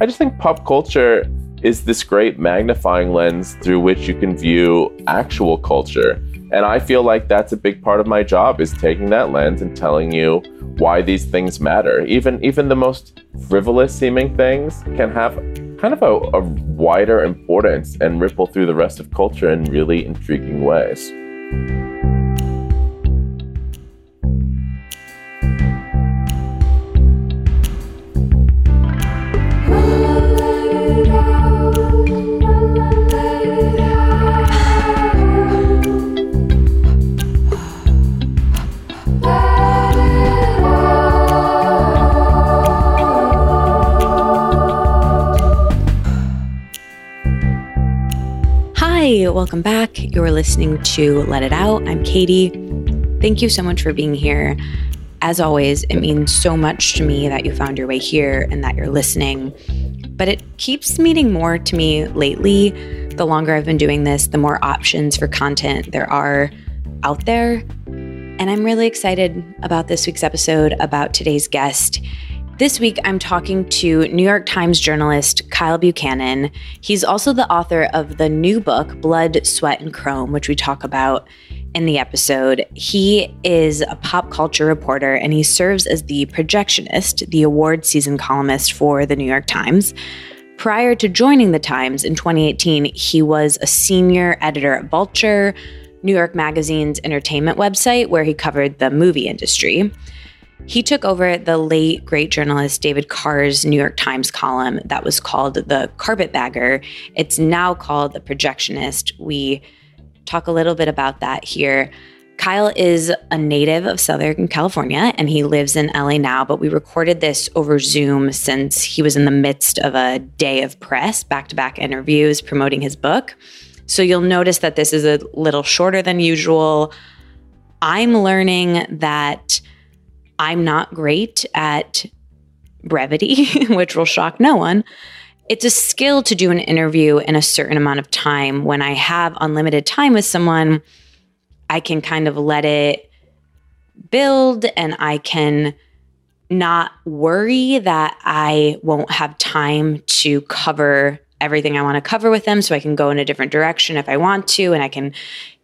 I just think pop culture is this great magnifying lens through which you can view actual culture. And I feel like that's a big part of my job is taking that lens and telling you why these things matter. Even even the most frivolous seeming things can have kind of a, a wider importance and ripple through the rest of culture in really intriguing ways. Welcome back. You're listening to Let It Out. I'm Katie. Thank you so much for being here. As always, it means so much to me that you found your way here and that you're listening. But it keeps meaning more to me lately. The longer I've been doing this, the more options for content there are out there. And I'm really excited about this week's episode, about today's guest. This week, I'm talking to New York Times journalist Kyle Buchanan. He's also the author of the new book, Blood, Sweat, and Chrome, which we talk about in the episode. He is a pop culture reporter and he serves as the projectionist, the award season columnist for the New York Times. Prior to joining the Times in 2018, he was a senior editor at Vulture, New York Magazine's entertainment website, where he covered the movie industry. He took over the late great journalist David Carr's New York Times column that was called The Carpetbagger. It's now called The Projectionist. We talk a little bit about that here. Kyle is a native of Southern California and he lives in LA now, but we recorded this over Zoom since he was in the midst of a day of press, back to back interviews promoting his book. So you'll notice that this is a little shorter than usual. I'm learning that I'm not great at brevity, which will shock no one. It's a skill to do an interview in a certain amount of time. When I have unlimited time with someone, I can kind of let it build and I can not worry that I won't have time to cover everything I want to cover with them. So I can go in a different direction if I want to, and I can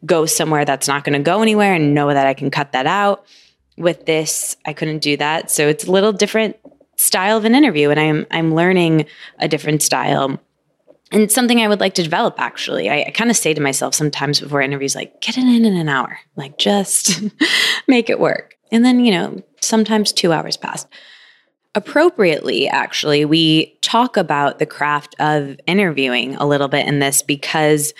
go somewhere that's not going to go anywhere and know that I can cut that out with this, I couldn't do that. So it's a little different style of an interview, and I'm I'm learning a different style. And something I would like to develop actually. I, I kind of say to myself sometimes before interviews, like, get it in in an hour, like just make it work. And then, you know, sometimes two hours passed. Appropriately, actually, we talk about the craft of interviewing a little bit in this because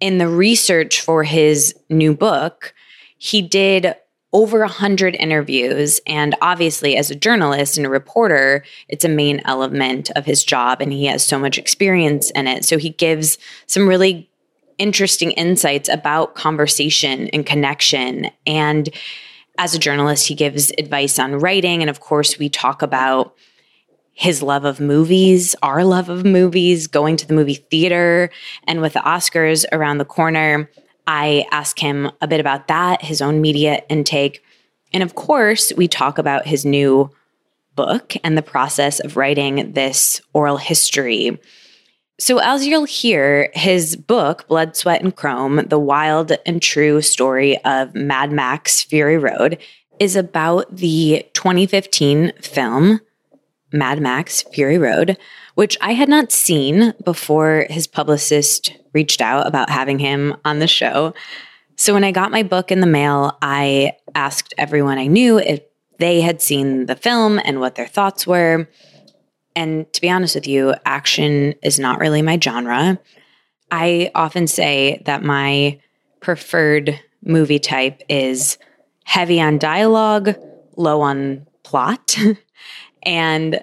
in the research for his new book, he did over 100 interviews. And obviously, as a journalist and a reporter, it's a main element of his job, and he has so much experience in it. So he gives some really interesting insights about conversation and connection. And as a journalist, he gives advice on writing. And of course, we talk about his love of movies, our love of movies, going to the movie theater, and with the Oscars around the corner I ask him a bit about that, his own media intake. And of course, we talk about his new book and the process of writing this oral history. So, as you'll hear, his book, Blood, Sweat, and Chrome The Wild and True Story of Mad Max Fury Road, is about the 2015 film Mad Max Fury Road, which I had not seen before his publicist reached out about having him on the show. So when I got my book in the mail, I asked everyone I knew if they had seen the film and what their thoughts were. And to be honest with you, action is not really my genre. I often say that my preferred movie type is heavy on dialogue, low on plot. and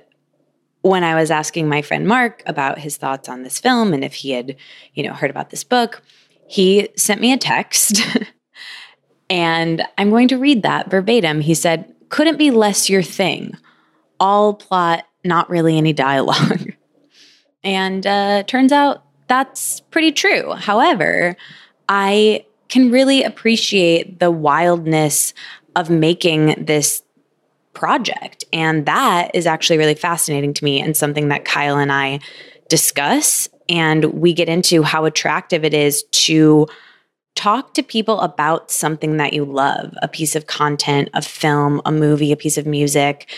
when I was asking my friend Mark about his thoughts on this film and if he had, you know, heard about this book, he sent me a text. and I'm going to read that verbatim. He said, "Couldn't be less your thing. All plot, not really any dialogue." and uh, turns out that's pretty true. However, I can really appreciate the wildness of making this project. And that is actually really fascinating to me and something that Kyle and I discuss. And we get into how attractive it is to talk to people about something that you love a piece of content, a film, a movie, a piece of music,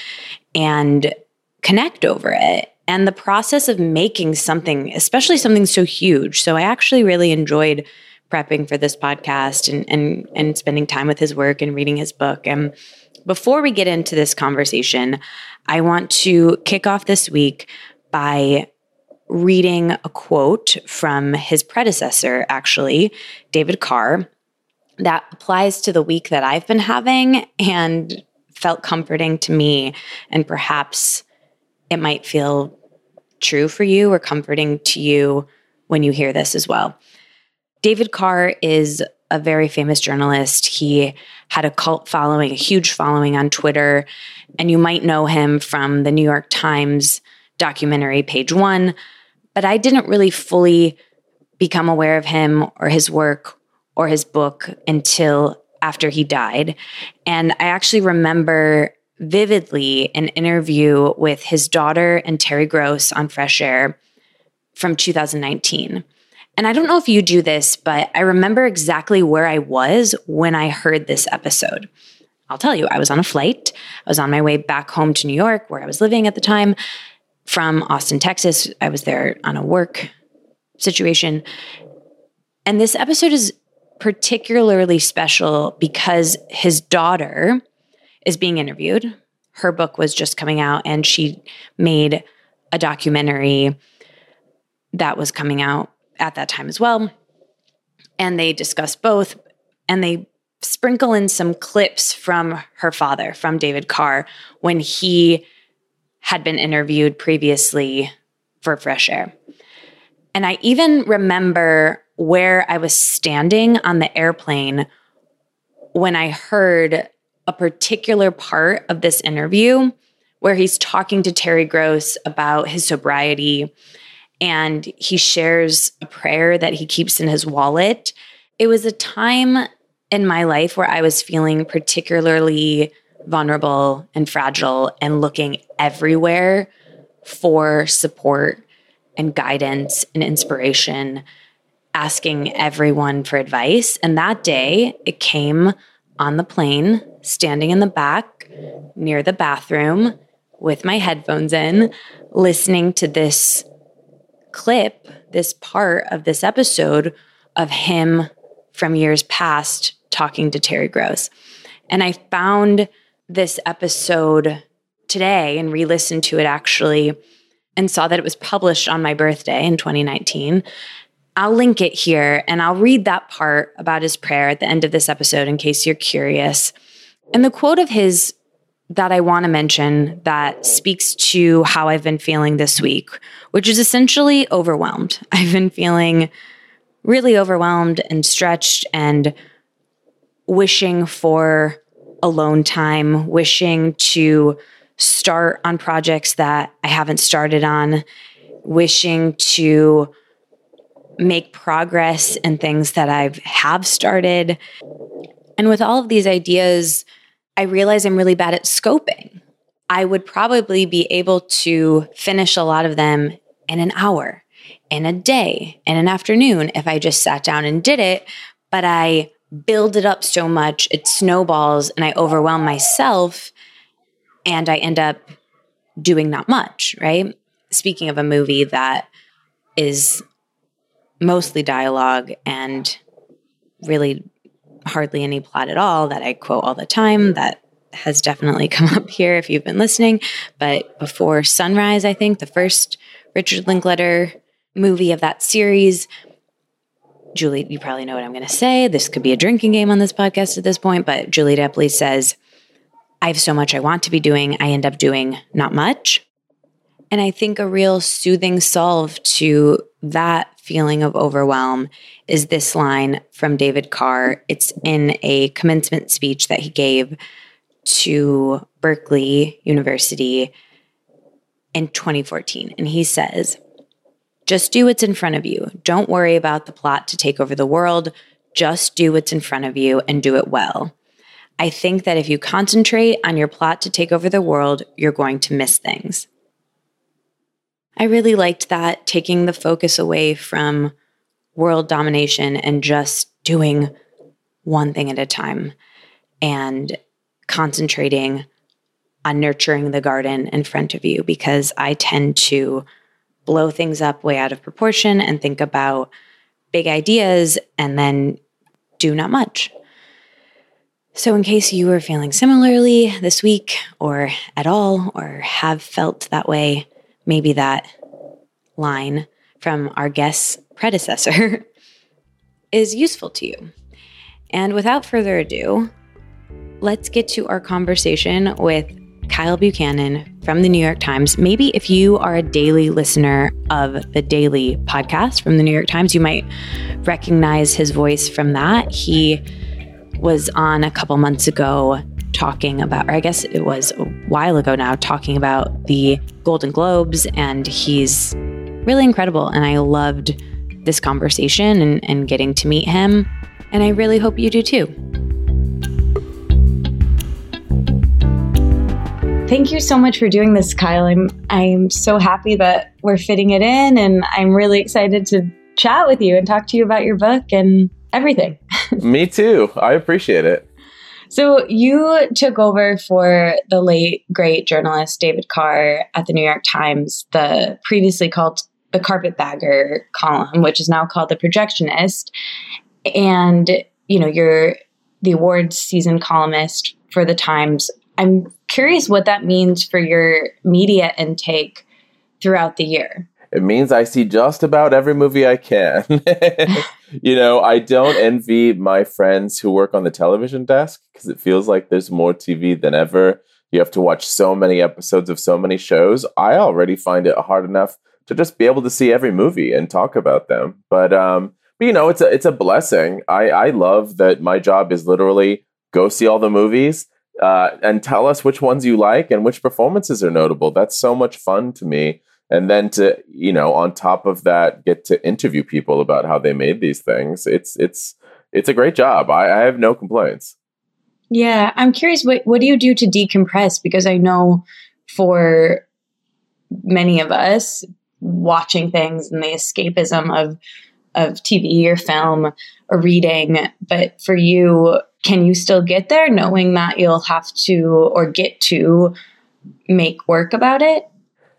and connect over it. And the process of making something, especially something so huge. So I actually really enjoyed prepping for this podcast and and and spending time with his work and reading his book. And before we get into this conversation, I want to kick off this week by reading a quote from his predecessor, actually, David Carr, that applies to the week that I've been having and felt comforting to me. And perhaps it might feel true for you or comforting to you when you hear this as well. David Carr is a very famous journalist. He had a cult following, a huge following on Twitter. And you might know him from the New York Times documentary, Page One. But I didn't really fully become aware of him or his work or his book until after he died. And I actually remember vividly an interview with his daughter and Terry Gross on Fresh Air from 2019. And I don't know if you do this, but I remember exactly where I was when I heard this episode. I'll tell you, I was on a flight. I was on my way back home to New York, where I was living at the time, from Austin, Texas. I was there on a work situation. And this episode is particularly special because his daughter is being interviewed. Her book was just coming out, and she made a documentary that was coming out at that time as well. And they discuss both and they sprinkle in some clips from her father, from David Carr, when he had been interviewed previously for Fresh Air. And I even remember where I was standing on the airplane when I heard a particular part of this interview where he's talking to Terry Gross about his sobriety and he shares a prayer that he keeps in his wallet. It was a time in my life where I was feeling particularly vulnerable and fragile and looking everywhere for support and guidance and inspiration, asking everyone for advice. And that day, it came on the plane, standing in the back near the bathroom with my headphones in, listening to this clip, this part of this episode of him from years past talking to Terry Gross. And I found this episode today and re listened to it actually and saw that it was published on my birthday in 2019. I'll link it here and I'll read that part about his prayer at the end of this episode in case you're curious. And the quote of his that I want to mention that speaks to how I've been feeling this week, which is essentially overwhelmed. I've been feeling really overwhelmed and stretched and wishing for alone time, wishing to start on projects that I haven't started on, wishing to make progress in things that I have have started. And with all of these ideas, I realize I'm really bad at scoping. I would probably be able to finish a lot of them in an hour, in a day, in an afternoon if I just sat down and did it. But I build it up so much, it snowballs and I overwhelm myself and I end up doing not much, right? Speaking of a movie that is mostly dialogue and really hardly any plot at all that I quote all the time that has definitely come up here if you've been listening. But before Sunrise, I think the first Richard Linklater movie of that series. Julie, you probably know what I'm going to say. This could be a drinking game on this podcast at this point, but Julie Delpy says, I have so much I want to be doing. I end up doing not much. And I think a real soothing solve to that feeling of overwhelm is this line from David Carr. It's in a commencement speech that he gave to Berkeley University in 2014. And he says, just do what's in front of you. Don't worry about the plot to take over the world. Just do what's in front of you and do it well. I think that if you concentrate on your plot to take over the world, you're going to miss things. I really liked that, taking the focus away from world domination and just doing one thing at a time and concentrating on nurturing the garden in front of you because I tend to blow things up way out of proportion and think about big ideas and then do not much. So, in case you are feeling similarly this week or at all, or have felt that way, maybe that line from our guest's predecessor is useful to you. And without further ado, let's get to our conversation with Kyle Buchanan from the New York Times. Maybe if you are a daily listener of the Daily podcast from the New York Times, you might recognize his voice from that. He was on a couple months ago talking about, or I guess it was a while ago now, talking about the Golden Globes, and he's really incredible. And I loved this conversation and, and getting to meet him. And I really hope you do too. Thank you so much for doing this, Kyle. I'm I'm so happy that we're fitting it in and I'm really excited to chat with you and talk to you about your book and everything. Me too. I appreciate it. So you took over for the late great journalist David Carr at the New York Times, the previously called the Carpetbagger column, which is now called the Projectionist. And, you know, you're the awards season columnist for the Times. I'm curious what that means for your media intake throughout the year. It means I see just about every movie I can. you know, I don't envy my friends who work on the television desk because it feels like there's more TV than ever. You have to watch so many episodes of so many shows. I already find it hard enough to just be able to see every movie and talk about them. But um, but, you know, it's a it's a blessing. I I love that my job is literally go see all the movies uh, and tell us which ones you like and which performances are notable. That's so much fun to me. And then to you know, on top of that, get to interview people about how they made these things. It's it's it's a great job. I, I have no complaints. Yeah, I'm curious. What what do you do to decompress? Because I know for many of us, watching things and the escapism of of TV or film or reading. But for you, can you still get there knowing that you'll have to or get to make work about it?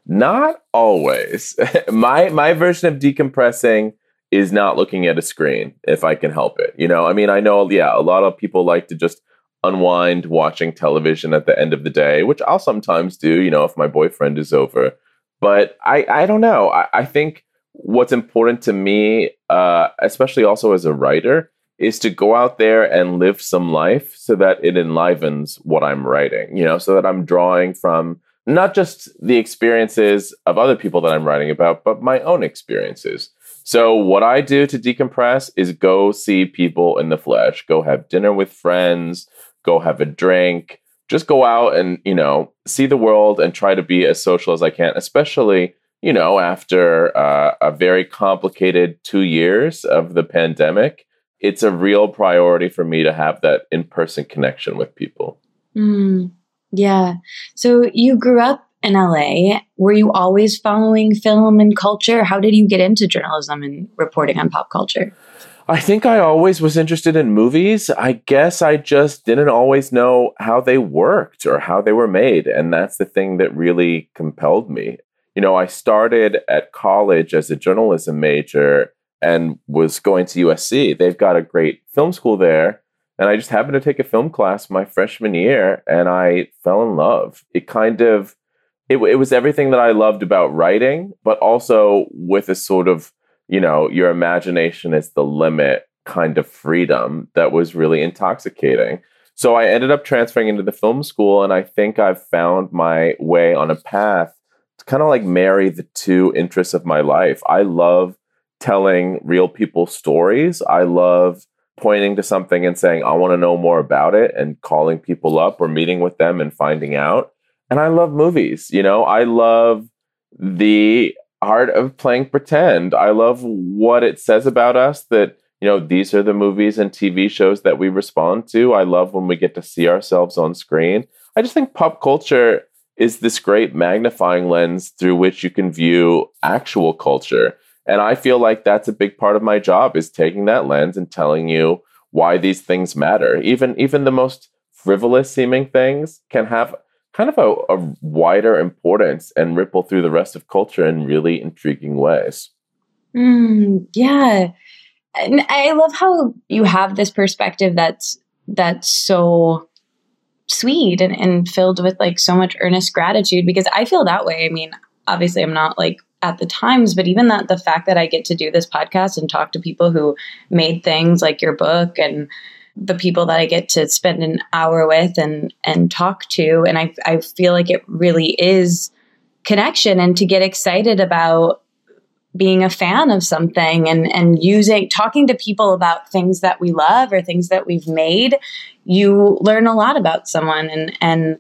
Not always. my my version of decompressing is not looking at a screen if I can help it. You know, I mean, I know yeah, a lot of people like to just unwind watching television at the end of the day, which I'll sometimes do, you know, if my boyfriend is over. But I, I don't know. I, I think what's important to me, uh, especially also as a writer, is to go out there and live some life so that it enlivens what I'm writing, you know, so that I'm drawing from not just the experiences of other people that I'm writing about, but my own experiences. So, what I do to decompress is go see people in the flesh, go have dinner with friends, go have a drink, just go out and, you know, see the world and try to be as social as I can, especially, you know, after uh, a very complicated two years of the pandemic. It's a real priority for me to have that in person connection with people. Mm, yeah. So you grew up in LA. Were you always following film and culture? How did you get into journalism and reporting on pop culture? I think I always was interested in movies. I guess I just didn't always know how they worked or how they were made. And that's the thing that really compelled me. You know, I started at college as a journalism major and was going to USC. They've got a great film school there. And I just happened to take a film class my freshman year and I fell in love. It kind of, it, it was everything that I loved about writing, but also with a sort of you know, your imagination is the limit kind of freedom that was really intoxicating. So I ended up transferring into the film school, and I think I've found my way on a path to kind of like marry the two interests of my life. I love telling real people stories. I love pointing to something and saying, I want to know more about it, and calling people up or meeting with them and finding out. And I love movies. You know, I love the art of playing pretend. I love what it says about us that you know, these are the movies and TV shows that we respond to. I love when we get to see ourselves on screen. I just think pop culture is this great magnifying lens through which you can view actual culture. And I feel like that's a big part of my job is taking that lens and telling you why these things matter. Even even the most frivolous seeming things can have kind of a, a wider importance and ripple through the rest of culture in really intriguing ways. Mm, yeah. And I love how you have this perspective that's that's so sweet and, and filled with like so much earnest gratitude because I feel that way. I mean, obviously I'm not like at the times, but even that the fact that I get to do this podcast and talk to people who made things like your book and the people that I get to spend an hour with and and talk to. And I I feel like it really is connection and to get excited about being a fan of something and and using talking to people about things that we love or things that we've made you learn a lot about someone and and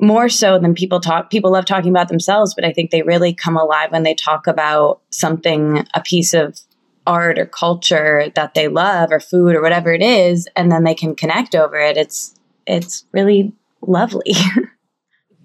more so than people talk people love talking about themselves but i think they really come alive when they talk about something a piece of art or culture that they love or food or whatever it is and then they can connect over it it's it's really lovely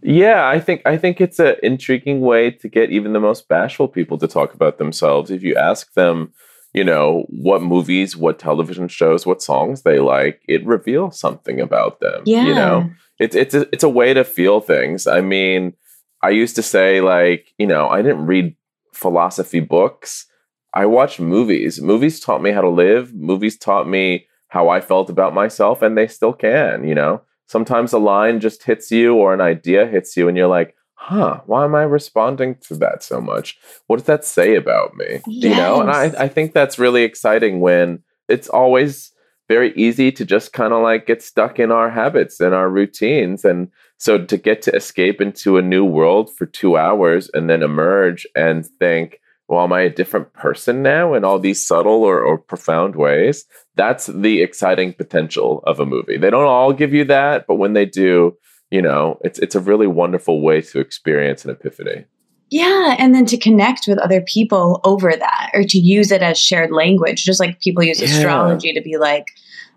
Yeah, I think I think it's an intriguing way to get even the most bashful people to talk about themselves. If you ask them, you know, what movies, what television shows, what songs they like, it reveals something about them. Yeah. You know, it's it's a, it's a way to feel things. I mean, I used to say like, you know, I didn't read philosophy books. I watched movies. Movies taught me how to live. Movies taught me how I felt about myself, and they still can. You know sometimes a line just hits you or an idea hits you and you're like huh why am i responding to that so much what does that say about me yes. you know and I, I think that's really exciting when it's always very easy to just kind of like get stuck in our habits and our routines and so to get to escape into a new world for two hours and then emerge and think well, am I a different person now in all these subtle or, or profound ways? That's the exciting potential of a movie. They don't all give you that, but when they do, you know, it's it's a really wonderful way to experience an epiphany. Yeah, and then to connect with other people over that or to use it as shared language, just like people use yeah. astrology to be like,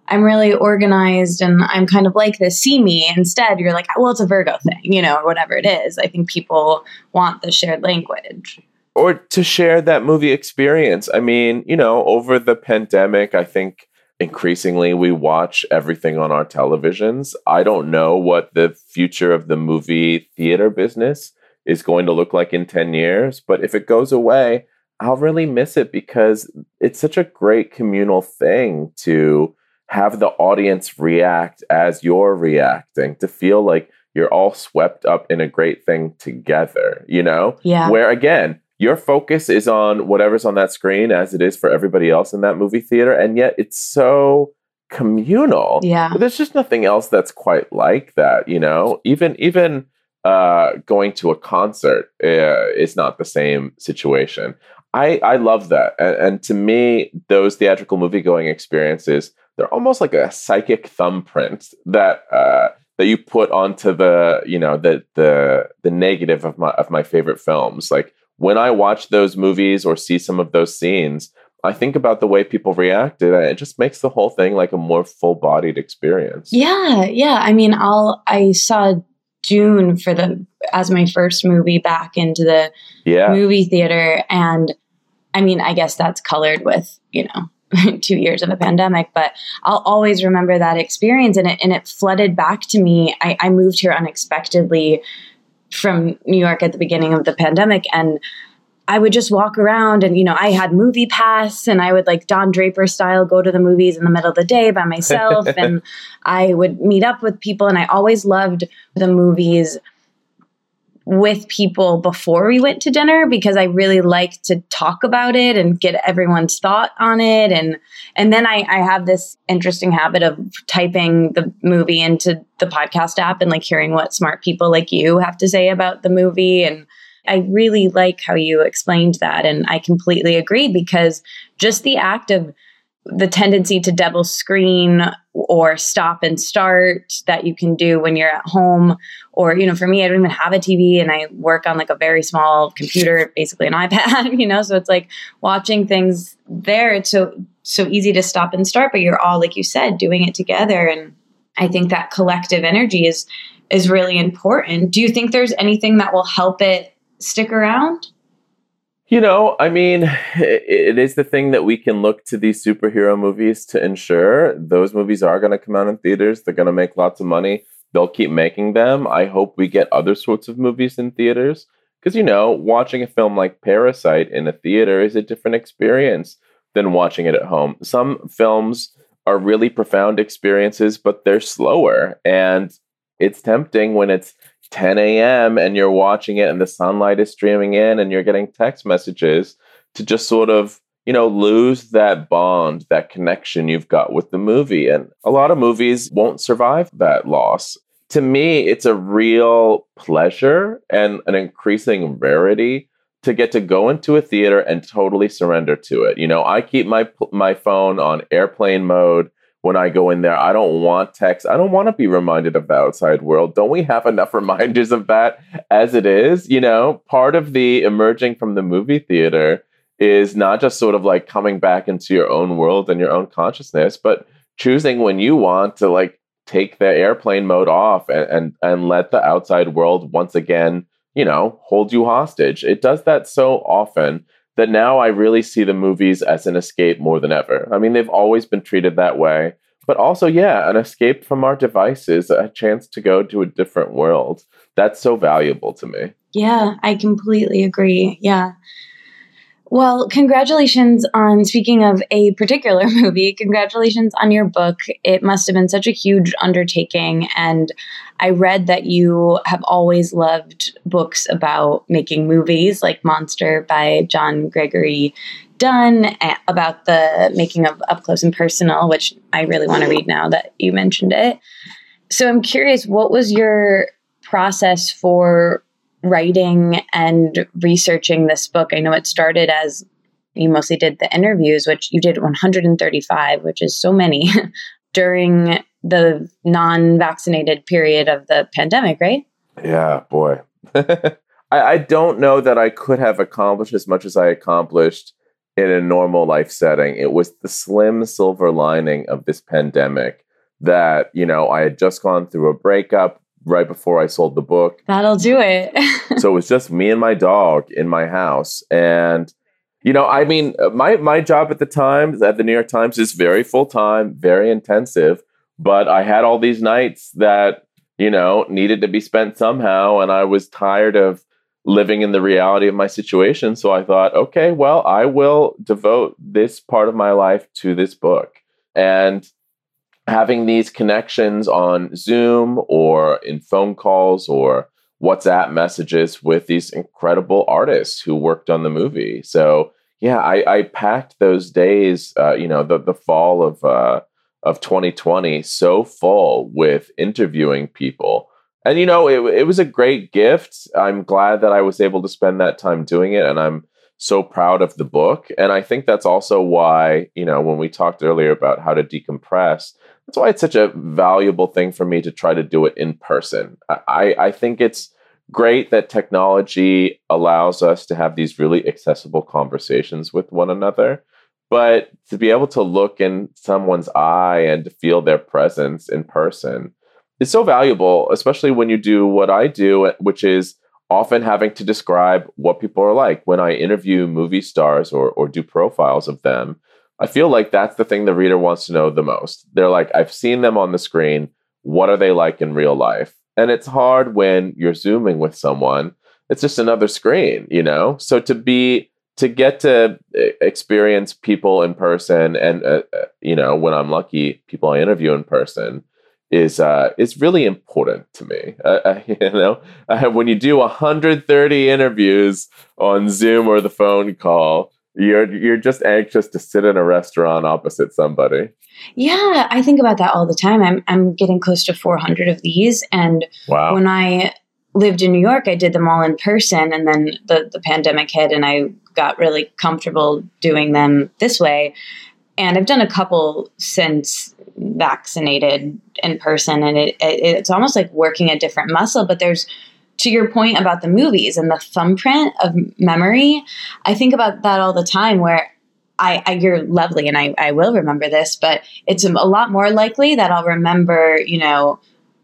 I'm really organized and I'm kind of like this. See me. Instead, you're like, well, it's a Virgo thing, you know, or whatever it is. I think people want the shared language or to share that movie experience. I mean, you know, over the pandemic, I think increasingly we watch everything on our televisions. I don't know what the future of the movie theater business is going to look like in 10 years, but if it goes away, I'll really miss it because it's such a great communal thing to have the audience react as you're reacting, to feel like you're all swept up in a great thing together, you know? Yeah. Where again, your focus is on whatever's on that screen as it is for everybody else in that movie theater and yet it's so communal. Yeah. But there's just nothing else that's quite like that you know? Even even uh going to a concert uh, is not the same situation. I i love that. And, and to me those theatrical movie going experiences they're almost like a psychic thumbprint that uh that you put onto the you know the the the negative of my of my favorite films. Like when I watch those movies or see some of those scenes, I think about the way people reacted. and It just makes the whole thing like a more full bodied experience. Yeah, yeah. I mean, I'll I saw Dune for the as my first movie back into the yeah. movie theater, and I mean, I guess that's colored with you know two years of a pandemic, but I'll always remember that experience, and it and it flooded back to me. I, I moved here unexpectedly from New York at the beginning of the pandemic and I would just walk around and, you know, I had MoviePass and I would like Don Draper style go to the movies in the middle of the day by myself. and I would meet up with people. And I always loved the movies with people before we went to dinner because I really like to talk about it and get everyone's thought on it. And and then I, I have this interesting habit of typing the movie into the podcast app and like hearing what smart people like you have to say about the movie. And I really like how you explained that. And I completely agree because just the act of the tendency to double screen or stop and start that you can do when you're at home or you know for me i don't even have a tv and i work on like a very small computer basically an ipad you know so it's like watching things there It's so so easy to stop and start, but you're all, like you said, doing it together. And I think that collective energy is is really important. Do you think there's anything that will help it stick around? You know, I mean, it is the thing that we can look to these superhero movies to ensure those movies are going to come out in theaters. They're going to make lots of money. They'll keep making them. I hope we get other sorts of movies in theaters because, you know, watching a film like Parasite in a theater is a different experience than watching it at home. Some films are really profound experiences, but they're slower. And it's tempting when it's 10 a.m. and you're watching it and the sunlight is streaming in and you're getting text messages to just sort of, you know, lose that bond, that connection you've got with the movie. And a lot of movies won't survive that loss. To me, it's a real pleasure and an increasing rarity to get to go into a theater and totally surrender to it. You know, I keep my my phone on airplane mode when I go in there. I don't want text. I don't want to be reminded of the outside world. Don't we have enough reminders of that as it is? You know, part of the emerging from the movie theater is not just sort of like coming back into your own world and your own consciousness, but choosing when you want to like take the airplane mode off and and, and let the outside world once again, you know, hold you hostage. It does that so often that now I really see the movies as an escape more than ever. I mean, they've always been treated that way, but also, yeah, an escape from our devices, a chance to go to a different world. That's so valuable to me. Yeah, I completely agree. Yeah. Well, congratulations on speaking of a particular movie. Congratulations on your book. It must have been such a huge undertaking. And I read that you have always loved books about making movies, like Monster by John Gregory Dunne, eh, about the making of Up Close and Personal, which I really want to read now that you mentioned it. So I'm curious, what was your process for writing and researching this book? I know it started as you mostly did the interviews, which you did 135, which is so many during the non vaccinated period of the pandemic, right? Yeah, boy. I, I don't know that I could have accomplished as much as I accomplished in a normal life setting. It was the slim silver lining of this pandemic that, you know, I had just gone through a breakup right before I sold the book. That'll do it. so it was just me and my dog in my house. And, you know, I mean, uh, my, my job at the time at the New York Times is very full time, very intensive. But I had all these nights that, you know, needed to be spent somehow. And I was tired of living in the reality of my situation. So I thought, okay, well, I will devote this part of my life to this book. And having these connections on Zoom or in phone calls or WhatsApp messages with these incredible artists who worked on the movie. So yeah, I, I packed those days, uh, you know, the the fall of uh, of 2020 so full with interviewing people. And you know, it it was a great gift. I'm glad that I was able to spend that time doing it, and I'm so proud of the book. And I think that's also why, you know, when we talked earlier about how to decompress, that's why it's such a valuable thing for me to try to do it in person. I, I think it's great that technology allows us to have these really accessible conversations with one another. But to be able to look in someone's eye and to feel their presence in person is so valuable, especially when you do what I do, which is often having to describe what people are like. When I interview movie stars or, or do profiles of them, I feel like that's the thing the reader wants to know the most. They're like, I've seen them on the screen. What are they like in real life? And it's hard when you're zooming with someone. It's just another screen, you know? So to be, to get to experience people in person and, uh, uh, you know, when I'm lucky, people I interview in person is uh, is really important to me. Uh, uh you know, when you do 130 interviews on Zoom or the phone call, you're you're just anxious to sit in a restaurant opposite somebody. Yeah, I think about that all the time. I'm I'm getting close to 400 of these, and wow. when I lived in New York, I did them all in person, and then the the pandemic hit, and I got really comfortable doing them this way. And I've done a couple since vaccinated in person, and it, it it's almost like working a different muscle. But there's to your point about the movies and the thumbprint of memory, I think about that all the time where I, I, you're lovely and I, I will remember this, but it's a lot more likely that I'll remember, you know,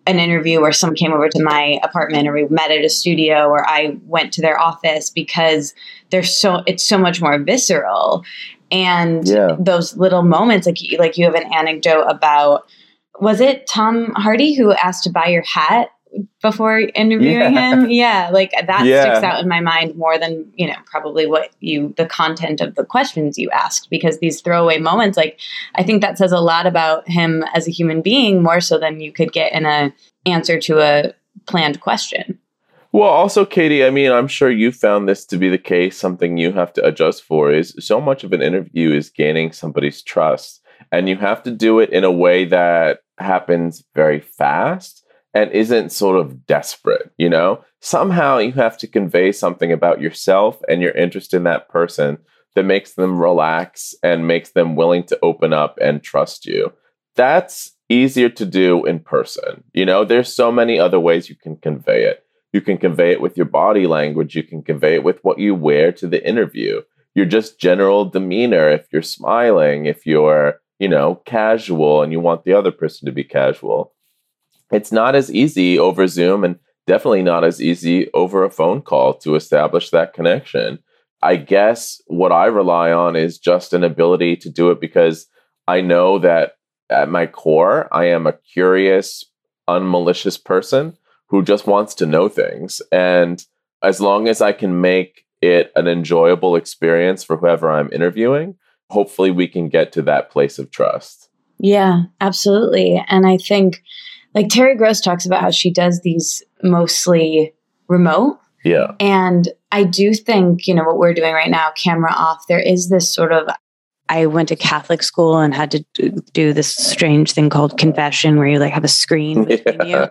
an interview where someone came over to my apartment or we met at a studio or I went to their office because there's so it's so much more visceral. And yeah. those little moments, like like you have an anecdote about was it Tom Hardy who asked to buy your hat before interviewing yeah. him. Yeah, like that yeah. sticks out in my mind more than, you know, probably what you, the content of the questions you asked, because these throwaway moments, like, I think that says a lot about him as a human being, more so than you could get in a answer to a planned question. Well, also, Katie, I mean, I'm sure you found this to be the case. Something you have to adjust for is so much of an interview is gaining somebody's trust. And you have to do it in a way that happens very fast and isn't sort of desperate, you know? Somehow you have to convey something about yourself and your interest in that person that makes them relax and makes them willing to open up and trust you. That's easier to do in person. You know, there's so many other ways you can convey it. You can convey it with your body language, you can convey it with what you wear to the interview. Your just general demeanor if you're smiling, if you're, you know, casual and you want the other person to be casual it's not as easy over Zoom and definitely not as easy over a phone call to establish that connection. I guess what I rely on is just an ability to do it because I know that at my core, I am a curious, unmalicious person who just wants to know things. And as long as I can make it an enjoyable experience for whoever I'm interviewing, hopefully we can get to that place of trust. Yeah, absolutely. And I think like Terry Gross talks about how she does these mostly remote. Yeah. And I do think, you know, what we're doing right now, camera off, there is this sort of I went to Catholic school and had to do this strange thing called confession where you like have a screen yeah. you.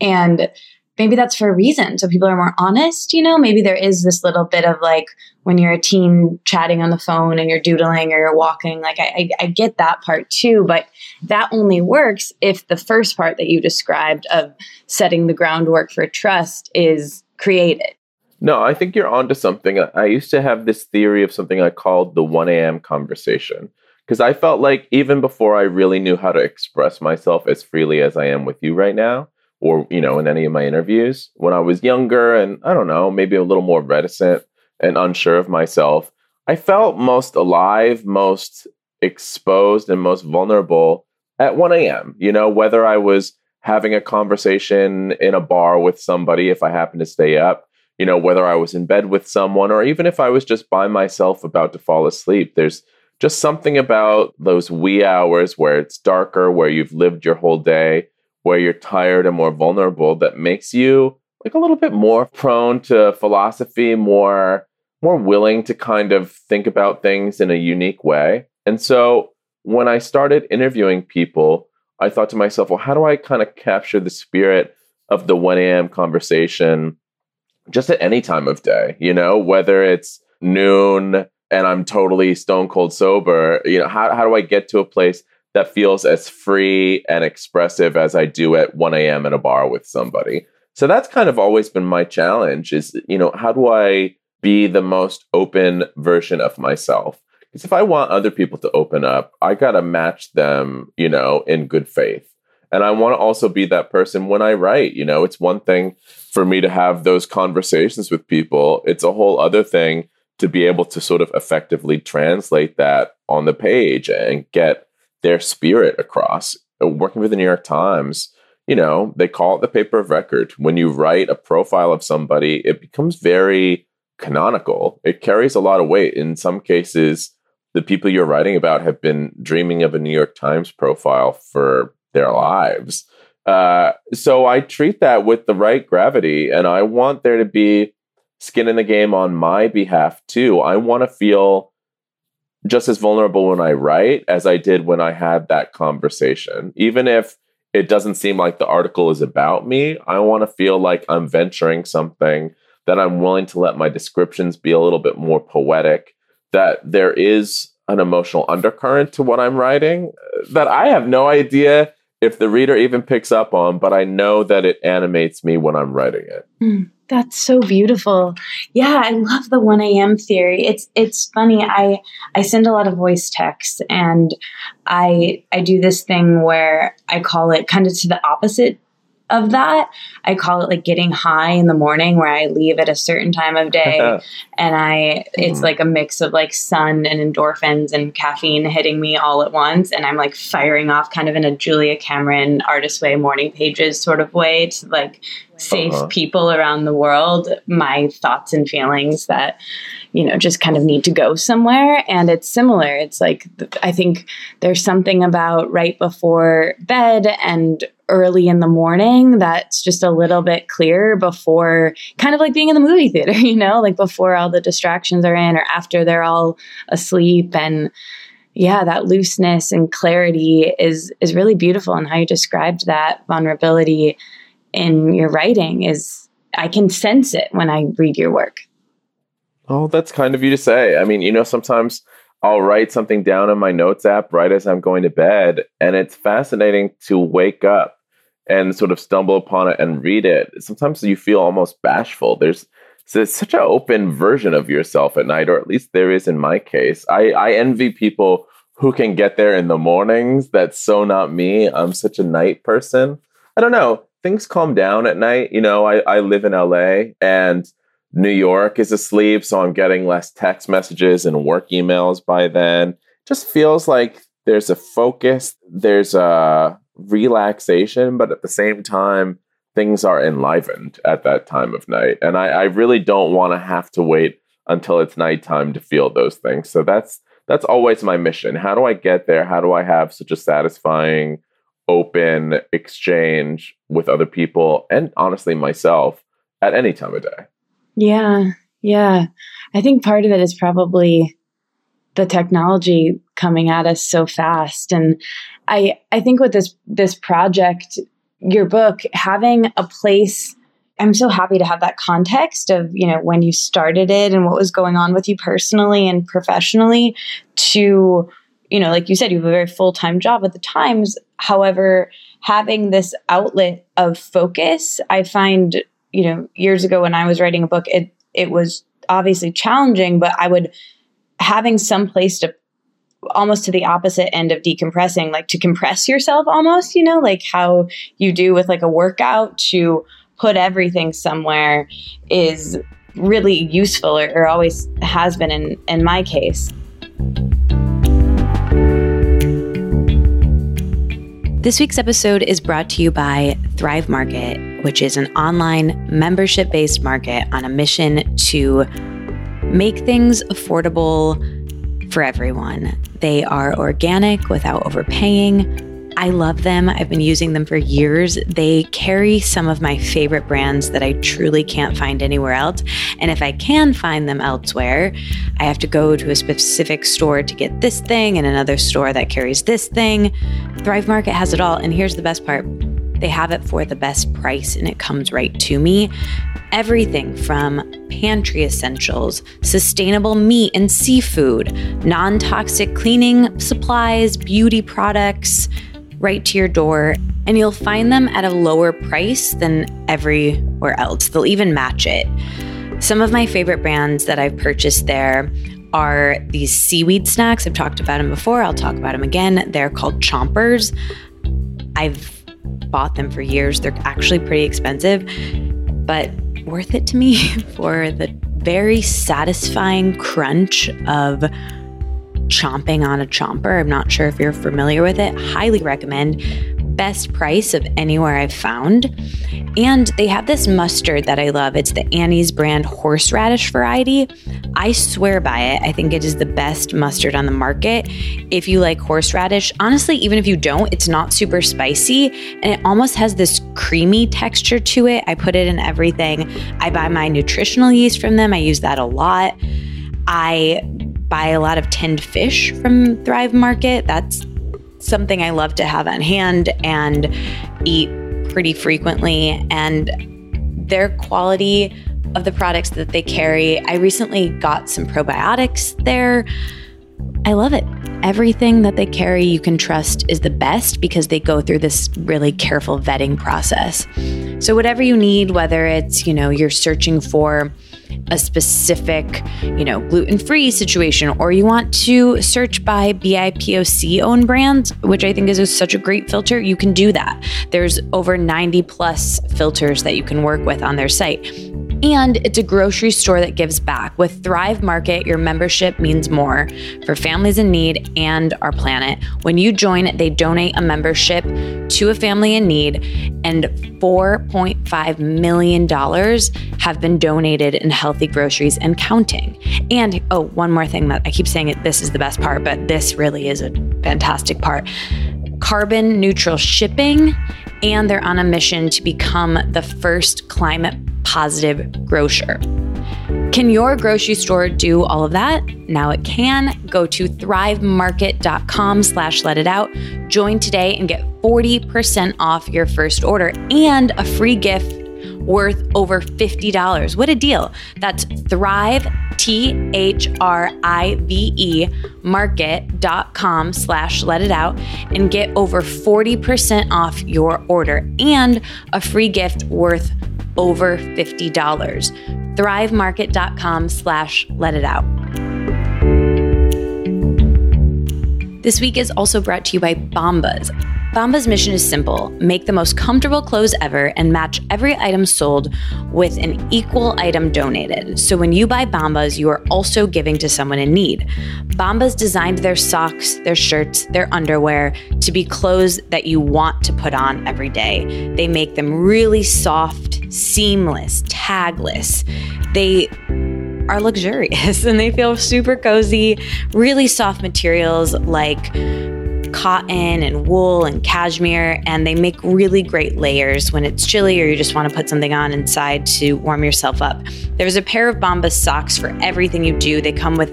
And maybe that's for a reason. So people are more honest, you know? Maybe there is this little bit of like when you're a teen chatting on the phone and you're doodling or you're walking. Like I, I, I, get that part too, but that only works if the first part that you described of setting the groundwork for trust is created. No, I think you're onto something. I used to have this theory of something I called the 1 a.m. conversation because I felt like even before I really knew how to express myself as freely as I am with you right now, or you know in any of my interviews. When i was younger and i don't know maybe a little more reticent and unsure of myself i felt most alive most exposed and most vulnerable at 1 a.m you know whether i was having a conversation in a bar with somebody if i happened to stay up you know whether i was in bed with someone or even if i was just by myself about to fall asleep. There's just something about those wee hours where it's darker where you've lived your whole day where you're tired and more vulnerable that makes you like a little bit more prone to philosophy, more more willing to kind of think about things in a unique way. And so when I started interviewing people, I thought to myself, well, how do I kind of capture the spirit of the 1 a.m. conversation just at any time of day, you know, whether it's noon and I'm totally stone cold sober, you know, how, how do I get to a place that feels as free and expressive as I do at 1 a.m. in a bar with somebody. So that's kind of always been my challenge is, you know, how do I be the most open version of myself? Because if I want other people to open up, I got to match them, you know, in good faith. And I want to also be that person when I write. You know, it's one thing for me to have those conversations with people, it's a whole other thing to be able to sort of effectively translate that on the page and get their spirit across. Uh, working for the New York Times, you know, they call it the paper of record. When you write a profile of somebody, it becomes very canonical. It carries a lot of weight. In some cases, the people you're writing about have been dreaming of a New York Times profile for their lives. Uh, so I treat that with the right gravity, and I want there to be skin in the game on my behalf too. I want to feel just as vulnerable when I write as I did when I had that conversation. Even if it doesn't seem like the article is about me, I want to feel like I'm venturing something, that I'm willing to let my descriptions be a little bit more poetic, that there is an emotional undercurrent to what I'm writing that I have no idea if the reader even picks up on, but I know that it animates me when I'm writing it. Mm. That's so beautiful. Yeah, I love the 1 a.m. theory. It's it's funny. I I send a lot of voice texts and I I do this thing where I call it kind of to the opposite of that. I call it like getting high in the morning where I leave at a certain time of day and I it's mm. like a mix of like sun and endorphins and caffeine hitting me all at once and I'm like firing off kind of in a Julia Cameron artist way morning pages sort of way to like save uh-huh. people around the world my thoughts and feelings that you know just kind of need to go somewhere. And it's similar. It's like i think there's something about right before bed and early in the morning that's just a little bit clearer before kind of like being in the movie theater you know like before all the distractions are in or after they're all asleep. And yeah that looseness and clarity is is really beautiful and how you described that vulnerability in your writing is I can sense it when I read your work. Oh, that's kind of you to say. I mean, you know, sometimes I'll write something down in my notes app right as I'm going to bed, and it's fascinating to wake up and sort of stumble upon it and read it. Sometimes you feel almost bashful. There's so it's such an open version of yourself at night, or at least there is in my case. I, I envy people who can get there in the mornings. That's so not me. I'm such a night person. I don't know things calm down at night. You know, I, I live in LA and New York is asleep, so I'm getting less text messages and work emails by then. Just feels like there's a focus, there's a relaxation, but at the same time, things are enlivened at that time of night. And I, I really don't want to have to wait until it's nighttime to feel those things. So that's that's always my mission. How do I get there? How do I have such a satisfying open exchange with other people and honestly myself at any time of day. Yeah. Yeah. I think part of it is probably the technology coming at us so fast and I I think with this this project your book having a place I'm so happy to have that context of, you know, when you started it and what was going on with you personally and professionally to you know, like you said, you have a very full time job at the Times. However, having this outlet of focus, I find, you know, years ago when I was writing a book, it it was obviously challenging, but I would having some place to almost to the opposite end of decompressing, like to compress yourself almost, you know, like how you do with like a workout to put everything somewhere is really useful or, or always has been in in my case. This week's episode is brought to you by Thrive Market, which is an online membership based market on a mission to make things affordable for everyone. They are organic without overpaying I love them. I've been using them for years. They carry some of my favorite brands that I truly can't find anywhere else. And if I can find them elsewhere, I have to go to a specific store to get this thing and another store that carries this thing. Thrive Market has it all. And here's the best part they have it for the best price and it comes right to me. Everything from pantry essentials, sustainable meat and seafood, non toxic cleaning supplies, beauty products right to your door, and you'll find them at a lower price than everywhere else. They'll even match it. Some of my favorite brands that I've purchased there are these seaweed snacks. I've talked about them before, I'll talk about them again. They're called Chompers. I've bought them for years. They're actually pretty expensive, but worth it to me for the very satisfying crunch of chomping on a chomper. I'm not sure if you're familiar with it. Highly recommend. Best price of anywhere I've found. And they have this mustard that I love. It's the Annie's brand horseradish variety. I swear by it. I think it is the best mustard on the market. If you like horseradish, honestly, even if you don't, it's not super spicy and it almost has this creamy texture to it. I put it in everything. I buy my nutritional yeast from them. I use that a lot. I buy a lot of tinned fish from Thrive Market. That's something I love to have on hand and eat pretty frequently. And their quality of the products that they carry, I recently got some probiotics there. I love it. Everything that they carry you can trust is the best because they go through this really careful vetting process. So whatever you need, whether it's, you know, you're searching for a specific, you know, gluten-free situation or you want to search by BIPOC owned brands, which I think is a, such a great filter, you can do that. There's over 90 plus filters that you can work with on their site. And it's a grocery store that gives back. With Thrive Market, your membership means more for families in need and our planet. When you join, they donate a membership to a family in need, and $4.5 million have been donated in healthy groceries and counting. And oh, one more thing that I keep saying it, this is the best part, but this really is a fantastic part carbon neutral shipping, and they're on a mission to become the first climate positive grocer. Can your grocery store do all of that? Now it can. Go to thrivemarket.com slash let it out. Join today and get 40% off your first order and a free gift worth over $50. What a deal. That's Thrive, T H R I V E, market.com slash let it out and get over 40% off your order and a free gift worth over $50. Thrivemarket.com slash let it out. This week is also brought to you by Bombas. Bombas' mission is simple make the most comfortable clothes ever and match every item sold with an equal item donated. So when you buy Bombas, you are also giving to someone in need. Bombas designed their socks, their shirts, their underwear to be clothes that you want to put on every day. They make them really soft, seamless, tagless. They are luxurious and they feel super cozy, really soft materials like cotton and wool and cashmere, and they make really great layers when it's chilly or you just want to put something on inside to warm yourself up. There's a pair of Bombas socks for everything you do. They come with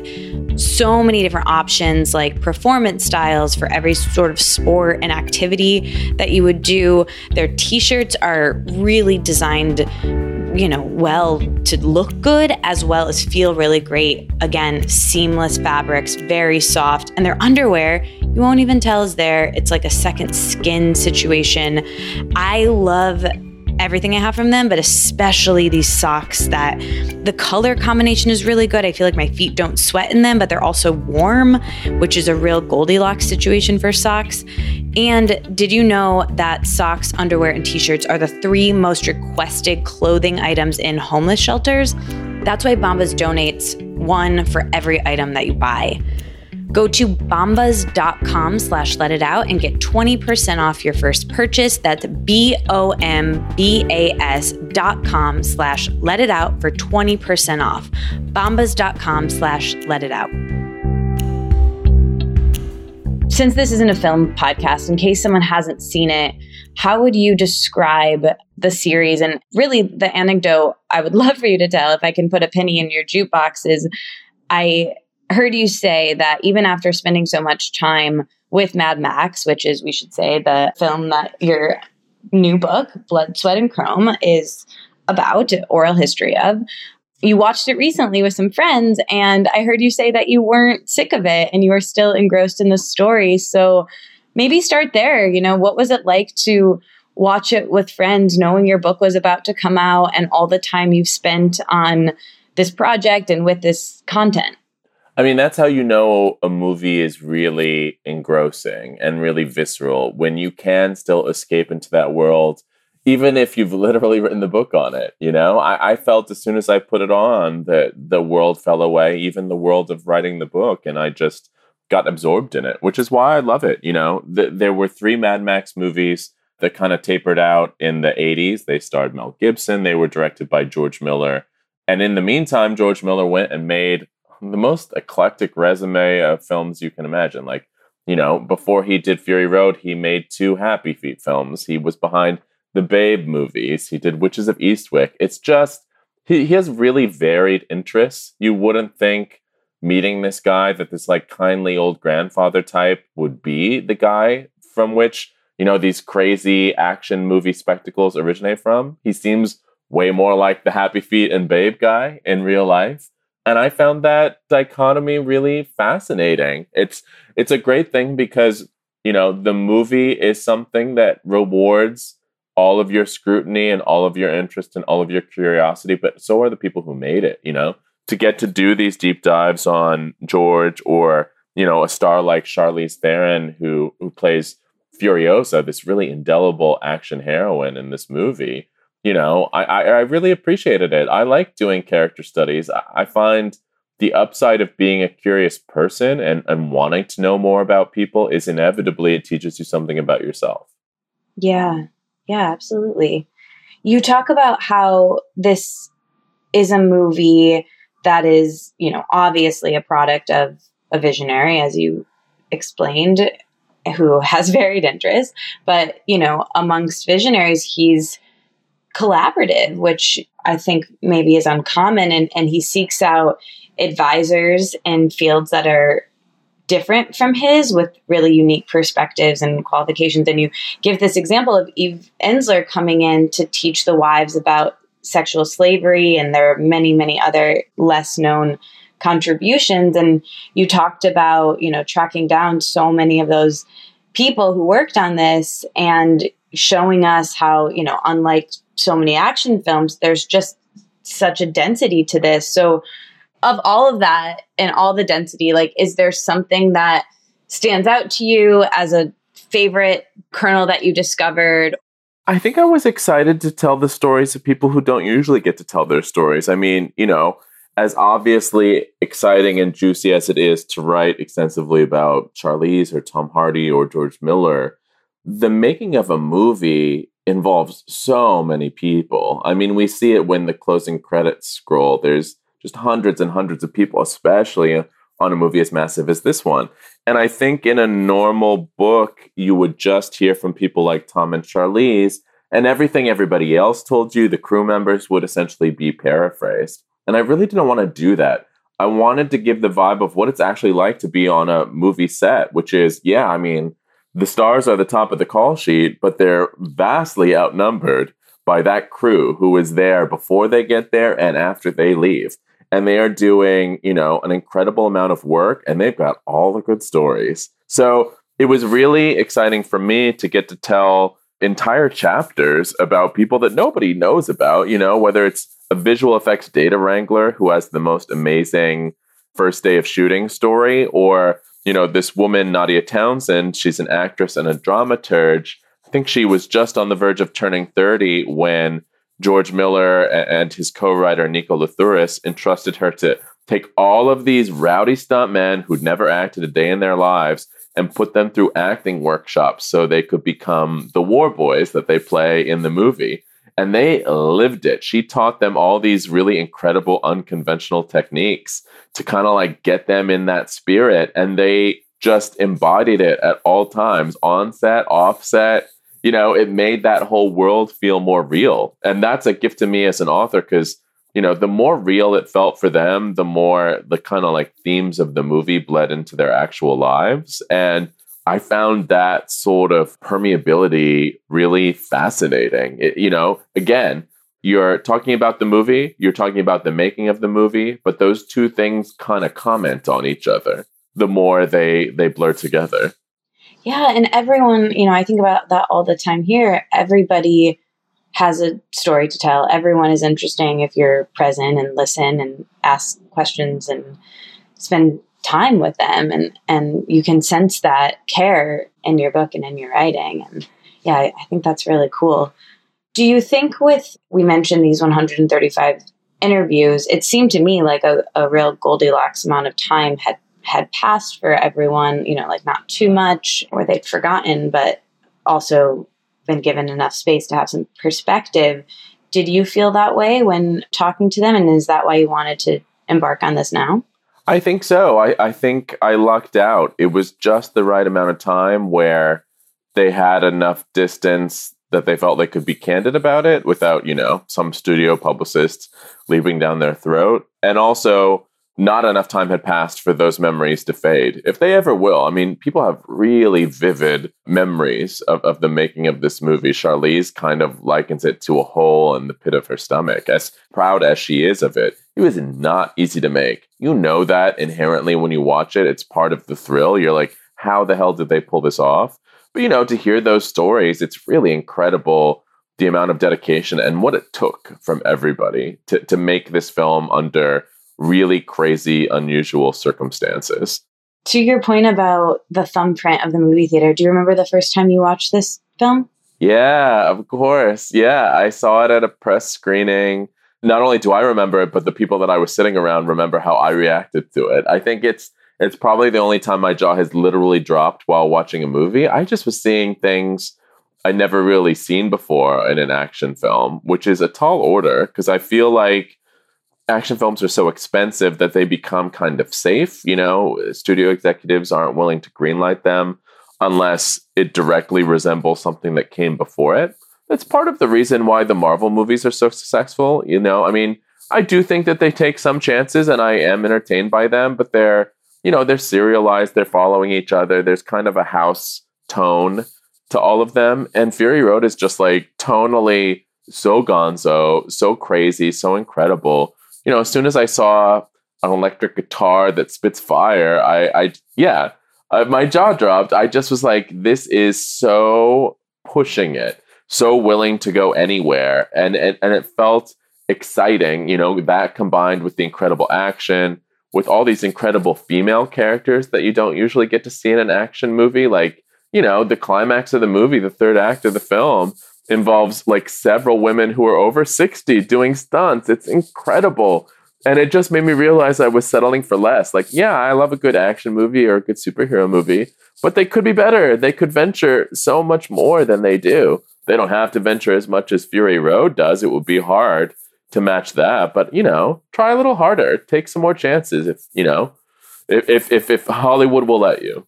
so many different options like performance styles for every sort of sport and activity that you would do. Their t shirts are really designed you know, well to look good as well as feel really great. Again, seamless fabrics, very soft. And their underwear, you won't even tell is there. It's like a second skin situation. I love everything I have from them, but especially these socks that the color combination is really good. I feel like my feet don't sweat in them, but they're also warm, which is a real Goldilocks situation for socks. And did you know that socks, underwear, and t shirts are the three most requested clothing items in homeless shelters? That's why Bombas donates one for every item that you buy. Go to bombas.com slash let it out and get 20% off your first purchase. That's B O M B A S dot com slash let it out for 20% off. Bombas.com slash let it out. Since this isn't a film podcast, in case someone hasn't seen it, how would you describe the series? And really, the anecdote I would love for you to tell, if I can put a penny in your jukebox, is I heard you say that even after spending so much time with Mad Max, which is, we should say, the film that your new book, Blood, Sweat, and Chrome, is about, oral history of, you watched it recently with some friends, and I heard you say that you weren't sick of it and you were still engrossed in the story. So maybe start there. You know, what was it like to watch it with friends, knowing your book was about to come out and all the time you've spent on this project and with this content? I mean, that's how you know a movie is really engrossing and really visceral when you can still escape into that world, even if you've literally written the book on it. You know, I, I, felt as soon as I put it on that the world fell away, even the world of writing the book, and I just got absorbed in it, which is why I love it. You know, th- there were three Mad Max movies that kind of tapered out in the 80s. They starred Mel Gibson, they were directed by George Miller. And in the meantime, George Miller went and made the most eclectic resume of films you can imagine. Like, you know, before he did Fury Road, he made two Happy Feet films. He was behind the Babe movies. He did Witches of Eastwick. It's just he, he has really varied interests. You wouldn't think meeting this guy that this like kindly old grandfather type would be the guy from which, you know, these crazy action movie spectacles originate from. He seems way more like the Happy Feet and Babe guy in real life. And I found that dichotomy really fascinating. It's it's a great thing because, you know, the movie is something that rewards all of your scrutiny and all of your interest and all of your curiosity, but so are the people who made it, you know? To get to do these deep dives on George or, you know, a star like Charlize Theron who who plays Furiosa, this really indelible action heroine in this movie, you know, I, I, I really appreciated it. I like doing character studies. I, find the upside of being a curious person and, and wanting to know more about people is inevitably it teaches you something about yourself. Yeah, yeah, absolutely. You talk about how this is a movie that is, you know, obviously a product of a visionary, as you explained, who has varied interests. But, you know, amongst visionaries, he's collaborative, which I think maybe is uncommon. And, and he seeks out advisors in fields that are different from his with really unique perspectives and qualifications. And you give this example of Eve Ensler coming in to teach the wives about sexual slavery, and there are many, many other less known contributions. And you talked about, you know, tracking down so many of those people who worked on this and showing us how, you know, unlike so many action films, there's just such a density to this. So, of all of that and all the density, like, is there something that stands out to you as a favorite kernel that you discovered? I think I was excited to tell the stories of people who don't usually get to tell their stories. I mean, you know, as obviously exciting and juicy as it is to write extensively about Charlize or Tom Hardy or George Miller, the making of a movie involves so many people. I mean, we see it when the closing credits scroll. There's just hundreds and hundreds of people, especially on a movie as massive as this one. And I think in a normal book, you would just hear from people like Tom and Charlize, and everything everybody else told you, the crew members would essentially be paraphrased. And I really didn't want to do that. I wanted to give the vibe of what it's actually like to be on a movie set, which is, yeah, I mean, the stars are the top of the call sheet, but they're vastly outnumbered by that crew who is there before they get there and after they leave. And they are doing, you know, an incredible amount of work and they've got all the good stories. So it was really exciting for me to get to tell entire chapters about people that nobody knows about, you know, whether it's a visual effects data wrangler who has the most amazing first day of shooting story or you know, this woman, Nadia Townsend, she's an actress and a dramaturge. I think she was just on the verge of turning 30 when George Miller and his co writer, Nico Lathouris, entrusted her to take all of these rowdy stuntmen who'd never acted a day in their lives and put them through acting workshops so they could become the war boys that they play in the movie. And they lived it. She taught them all these really incredible, unconventional techniques to kind of like get them in that spirit. And they just embodied it at all times on set, off set. You know, it made that whole world feel more real. And that's a gift to me as an author because, you know, the more real it felt for them, the more the kind of like themes of the movie bled into their actual lives. And I found that sort of permeability really fascinating. It, you know, again, you're talking about the movie, you're talking about the making of the movie, but those two things kind of comment on each other the more they they blur together. Yeah, and everyone, you know, I think about that all the time here. Everybody has a story to tell. Everyone is interesting if you're present and listen and ask questions and spend time with them and and you can sense that care in your book and in your writing and yeah I, I think that's really cool. Do you think with we mentioned these 135 interviews it seemed to me like a, a real goldilocks amount of time had had passed for everyone you know like not too much or they'd forgotten but also been given enough space to have some perspective. Did you feel that way when talking to them and is that why you wanted to embark on this now I think so. I, I think I lucked out. It was just the right amount of time where they had enough distance that they felt they could be candid about it without, you know, some studio publicists leaping down their throat. And also, not enough time had passed for those memories to fade. If they ever will, I mean, people have really vivid memories of, of the making of this movie. Charlize kind of likens it to a hole in the pit of her stomach. As proud as she is of it, it was not easy to make. You know that inherently when you watch it, it's part of the thrill. You're like, how the hell did they pull this off? But you know, to hear those stories, it's really incredible the amount of dedication and what it took from everybody to, to make this film under really crazy, unusual circumstances. To your point about the thumbprint of the movie theater, do you remember the first time you watched this film? Yeah, of course. Yeah, I saw it at a press screening. Not only do I remember it, but the people that I was sitting around remember how I reacted to it. I think it's it's probably the only time my jaw has literally dropped while watching a movie. I just was seeing things I never really seen before in an action film, which is a tall order because I feel like action films are so expensive that they become kind of safe. You know, studio executives aren't willing to greenlight them unless it directly resembles something that came before it. That's part of the reason why the Marvel movies are so successful. You know, I mean, I do think that they take some chances and I am entertained by them, but they're, you know, they're serialized, they're following each other. There's kind of a house tone to all of them. And Fury Road is just like tonally so gonzo, so crazy, so incredible you know, as soon as I saw an electric guitar that spits fire, I, I yeah, uh, my jaw dropped. I just was like, this is so pushing it, so willing to go anywhere, and and, and it felt exciting. You know, that combined with the incredible action, with all these incredible female characters that you don't usually get to see in an action movie, like you know, the climax of the movie, the third act of the film involves like several women who are over 60 doing stunts. It's incredible. And it just made me realize I was settling for less. Like, yeah, I love a good action movie or a good superhero movie, but they could be better. They could venture so much more than they do. They don't have to venture as much as Fury Road does. It would be hard to match that, but you know, try a little harder. Take some more chances if, you know, if if if, Hollywood will let you.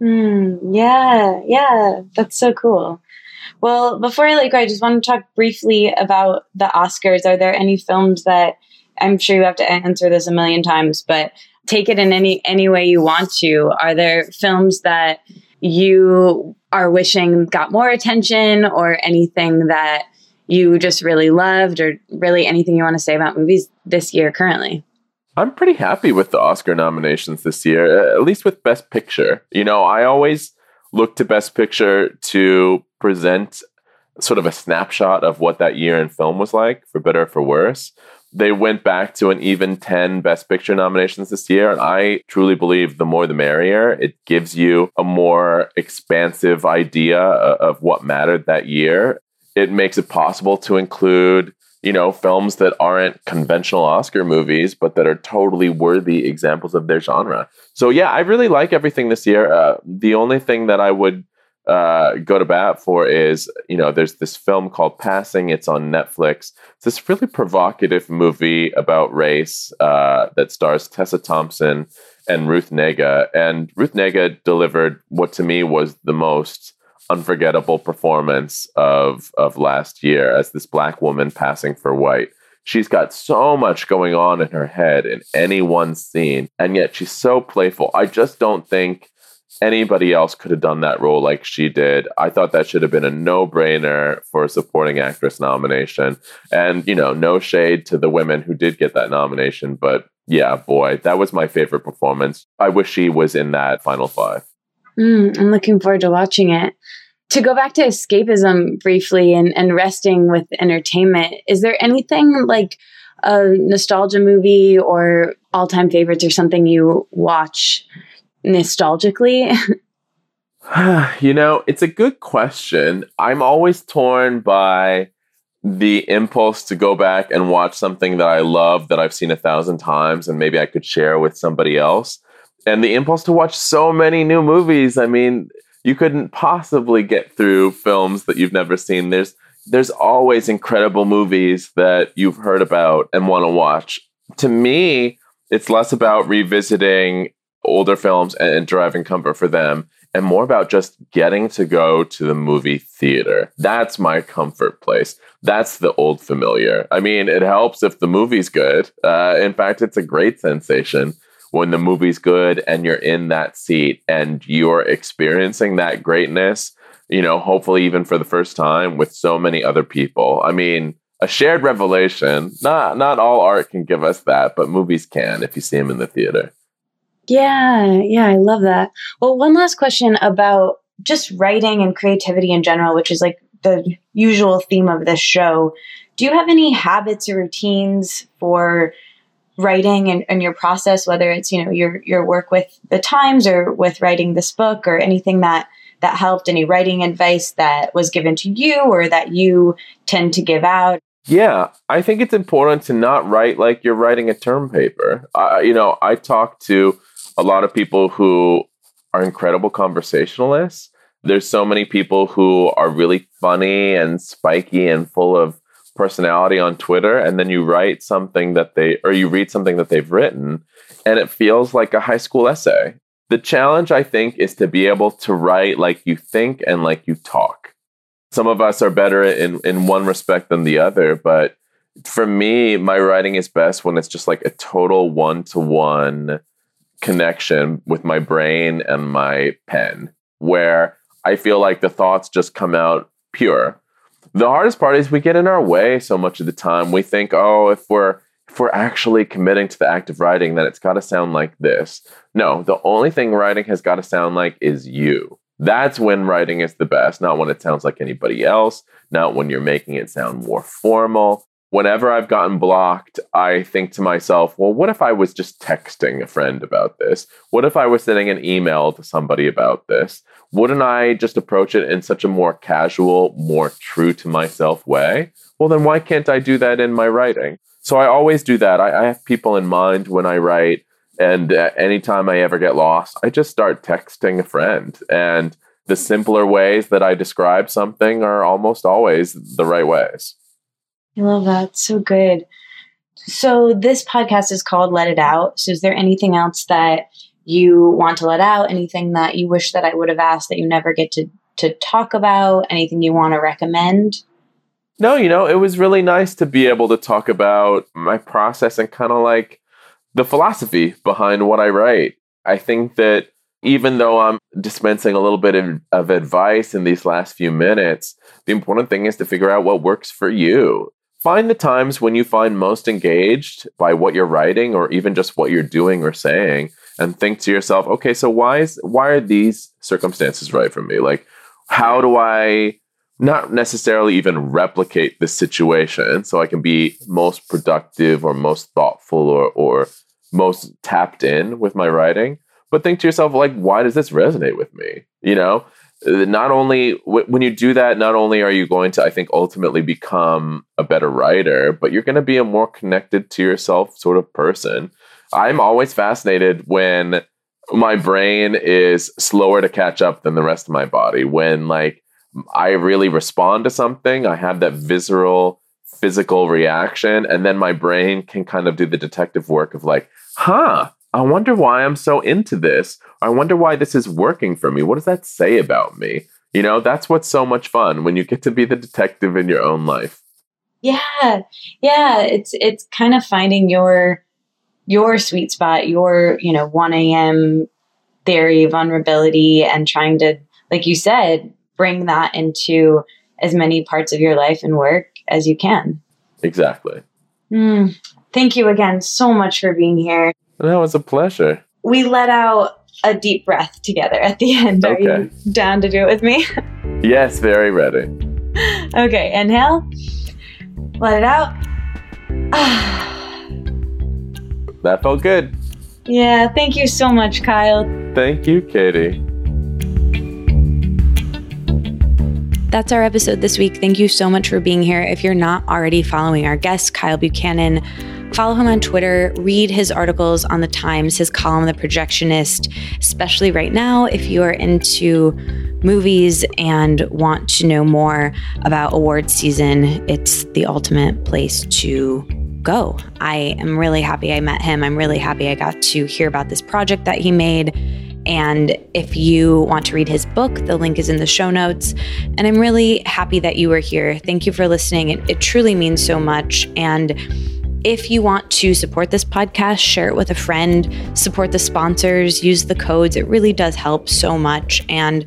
Mm, yeah, yeah, that's so cool. Well, before I let you go, I just want to talk briefly about the Oscars. Are there any films that I'm sure you have to answer this a million times, but take it in any any way you want to. Are there films that you are wishing got more attention or anything that you just really loved or really anything you want to say about movies this year currently? I'm pretty happy with the Oscar nominations this year, at least with Best Picture. You know, I always look to Best Picture to present sort of a snapshot of what that year in film was like, for better or for worse. They went back to an even 10 Best Picture nominations this year. And I truly believe the more the merrier. It gives you a more expansive idea of what mattered that year. It makes it possible to include you know, films that aren't conventional Oscar movies, but that are totally worthy examples of their genre. So yeah, I really like everything this year. Uh, the only thing that I would uh, go to bat for is, you know, there's this film called Passing. It's on Netflix. It's this really provocative movie about race uh, that stars Tessa Thompson and Ruth Negga. And Ruth Negga delivered what to me was the most unforgettable performance of of last year as this black woman passing for white. She's got so much going on in her head in any one scene, and yet she's so playful. I just don't think anybody else could have done that role like she did. I thought that should have been a no brainer for a supporting actress nomination. And, you know, no shade to the women who did get that nomination, but yeah, boy, that was my favorite performance. I wish she was in that final five. Mm, I'm looking forward to watching it. To go back to escapism briefly and, and resting with entertainment, is there anything like a nostalgia movie or all time favorites or something you watch nostalgically? you know, it's a good question. I'm always torn by the impulse to go back and watch something that I love that I've seen a thousand times and maybe I could share with somebody else and the impulse to watch so many new movies. I mean, you couldn't possibly get through films that you've never seen. There's there's always incredible movies that you've heard about and want to watch. To me, it's less about revisiting older films and, and deriving comfort for them. and more about just getting to go to the movie theater. That's my comfort place. That's the old familiar. I mean, it helps if the movie's good. Uh, in fact, it's a great sensation when the movie's good and you're in that seat and you're experiencing that greatness, you know, hopefully even for the first time with so many other people. I mean, a shared revelation. Not not all art can give us that, but movies can if you see them in the theater. Yeah, yeah, I love that. Well, one last question about just writing and creativity in general, which is like the usual theme of this show. Do you have any habits or routines for writing and, and your process, whether it's, you know, your your work with the Times or with writing this book or anything that that helped, any writing advice that was given to you or that you tend to give out? Yeah, I think it's important to not write like you're writing a term paper. Uh, you know, I talk to a lot of people who are incredible conversationalists. There's so many people who are really funny and spiky and full of personality on Twitter, and then you write something that they, or you read something that they've written, and it feels like a high school essay. The challenge, I think, is to be able to write like you think and like you talk. Some of us are better in, in one respect than the other, but for me, my writing is best when it's just like a total one to one connection with my brain and my pen where I feel like the thoughts just come out pure. The hardest part is we get in our way so much of the time. We think, oh, if we're if we're actually committing to the act of writing, then it's got to sound like this. No, the only thing writing has got to sound like is you. That's when writing is the best, not when it sounds like anybody else, not when you're making it sound more formal whenever I've gotten blocked, I think to myself, well, what if I was just texting a friend about this? What if I was sending an email to somebody about this? Wouldn't I just approach it in such a more casual, more true to myself way? Well, then why can't I do that in my writing? So I always do that. I, I have people in mind when I write. And uh, anytime I ever get lost, I just start texting a friend. And the simpler ways that I describe something are almost always the right ways. I love that. So good. So this podcast is called Let It Out. So is there anything else that you want to let out? Anything that you wish that I would have asked that you never get to to talk about? Anything you want to recommend? No, you know, it was really nice to be able to talk about my process and kind of like the philosophy behind what I write. I think that even though I'm dispensing a little bit of, of advice in these last few minutes, the important thing is to figure out what works for you find the times when you find most engaged by what you're writing or even just what you're doing or saying and think to yourself okay so why is why are these circumstances right for me? Like how do i not necessarily even replicate this situation so i can be most productive or most thoughtful or or most tapped in with my writing? But think to yourself like why does this resonate with me? You know not only when you do that not only are you going to i think ultimately become a better writer but you're going to be a more connected to yourself sort of person. I'm always fascinated when my brain is slower to catch up than the rest of my body. When like i really respond to something i have that visceral physical reaction and then my brain can kind of do the detective work of like huh I wonder why I'm so into this. I wonder why this is working for me. What does that say about me? You know, that's what's so much fun when you get to be the detective in your own life. Yeah. Yeah, it's it's kind of finding your your sweet spot, your, you know, 1 a.m. theory, vulnerability and trying to like you said, bring that into as many parts of your life and work as you can. Exactly. Mm, thank you again so much for being here. That was a pleasure. We let out a deep breath together at the end. Okay. Are you down to do it with me? yes, very ready. okay, inhale. Let it out. that felt good. Yeah, thank you so much, Kyle. Thank you, Katie. That's our episode this week. Thank you so much for being here. If you're not already following our guest, Kyle Buchanan, Follow him on Twitter, read his articles on the Times, his column, The Projectionist, especially right now if you are into movies and want to know more about award season. It's the ultimate place to go. I am really happy I met him. I'm really happy I got to hear about this project that he made. And if you want to read his book, the link is in the show notes. And I'm really happy that you were here. Thank you for listening. It, it truly means so much. And if you want to support this podcast, share it with a friend, support the sponsors, use the codes. It really does help so much. And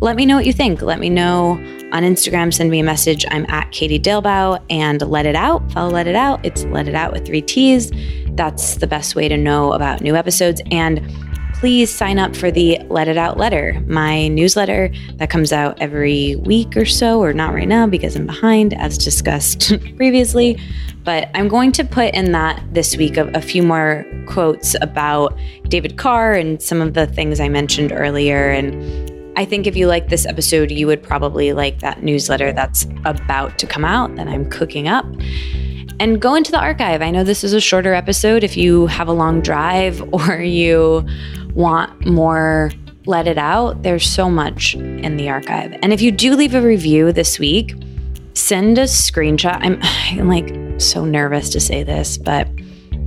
let me know what you think. Let me know on Instagram. Send me a message. I'm at Katie Dalebout and let it out. Follow Let It Out. It's Let It Out with three T's. That's the best way to know about new episodes. And please sign up for the Let It Out letter, my newsletter that comes out every week or so, or not right now because I'm behind, as discussed previously. But I'm going to put in that this week a, a few more quotes about David Carr and some of the things I mentioned earlier. And I think if you like this episode, you would probably like that newsletter that's about to come out that I'm cooking up and go into the archive. I know this is a shorter episode. If you have a long drive or you want more let it out, there's so much in the archive. And if you do leave a review this week, send a screenshot. I'm, I'm like so nervous to say this, but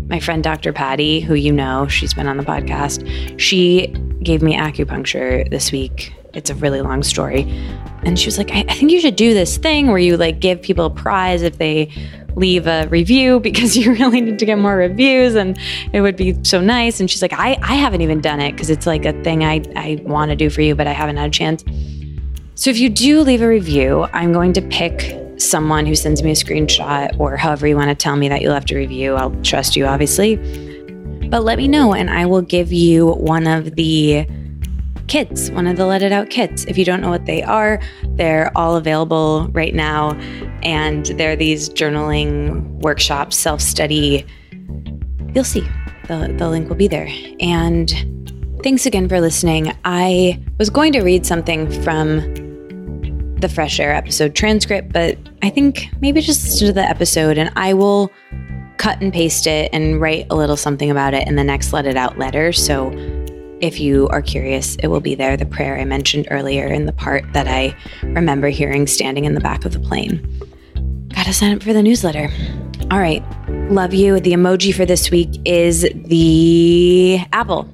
my friend Dr. Patty, who you know, she's been on the podcast, she gave me acupuncture this week. It's a really long story. And she was like, I, I think you should do this thing where you like give people a prize if they leave a review because you really need to get more reviews and it would be so nice. And she's like, I, I haven't even done it because it's like a thing I, I want to do for you, but I haven't had a chance. So if you do leave a review, I'm going to pick someone who sends me a screenshot or however you want to tell me that you left a review. I'll trust you, obviously. But let me know and I will give you one of the kits, one of the Let It Out kits. If you don't know what they are, they're all available right now. And they're these journaling workshops, self study. You'll see. The, the link will be there. And thanks again for listening. I was going to read something from the Fresh Air episode transcript, but I think maybe just listen to the episode and I will cut and paste it and write a little something about it in the next Let It Out letter. So if you are curious, it will be there. The prayer I mentioned earlier in the part that I remember hearing standing in the back of the plane. Gotta sign up for the newsletter. All right. Love you. The emoji for this week is the apple.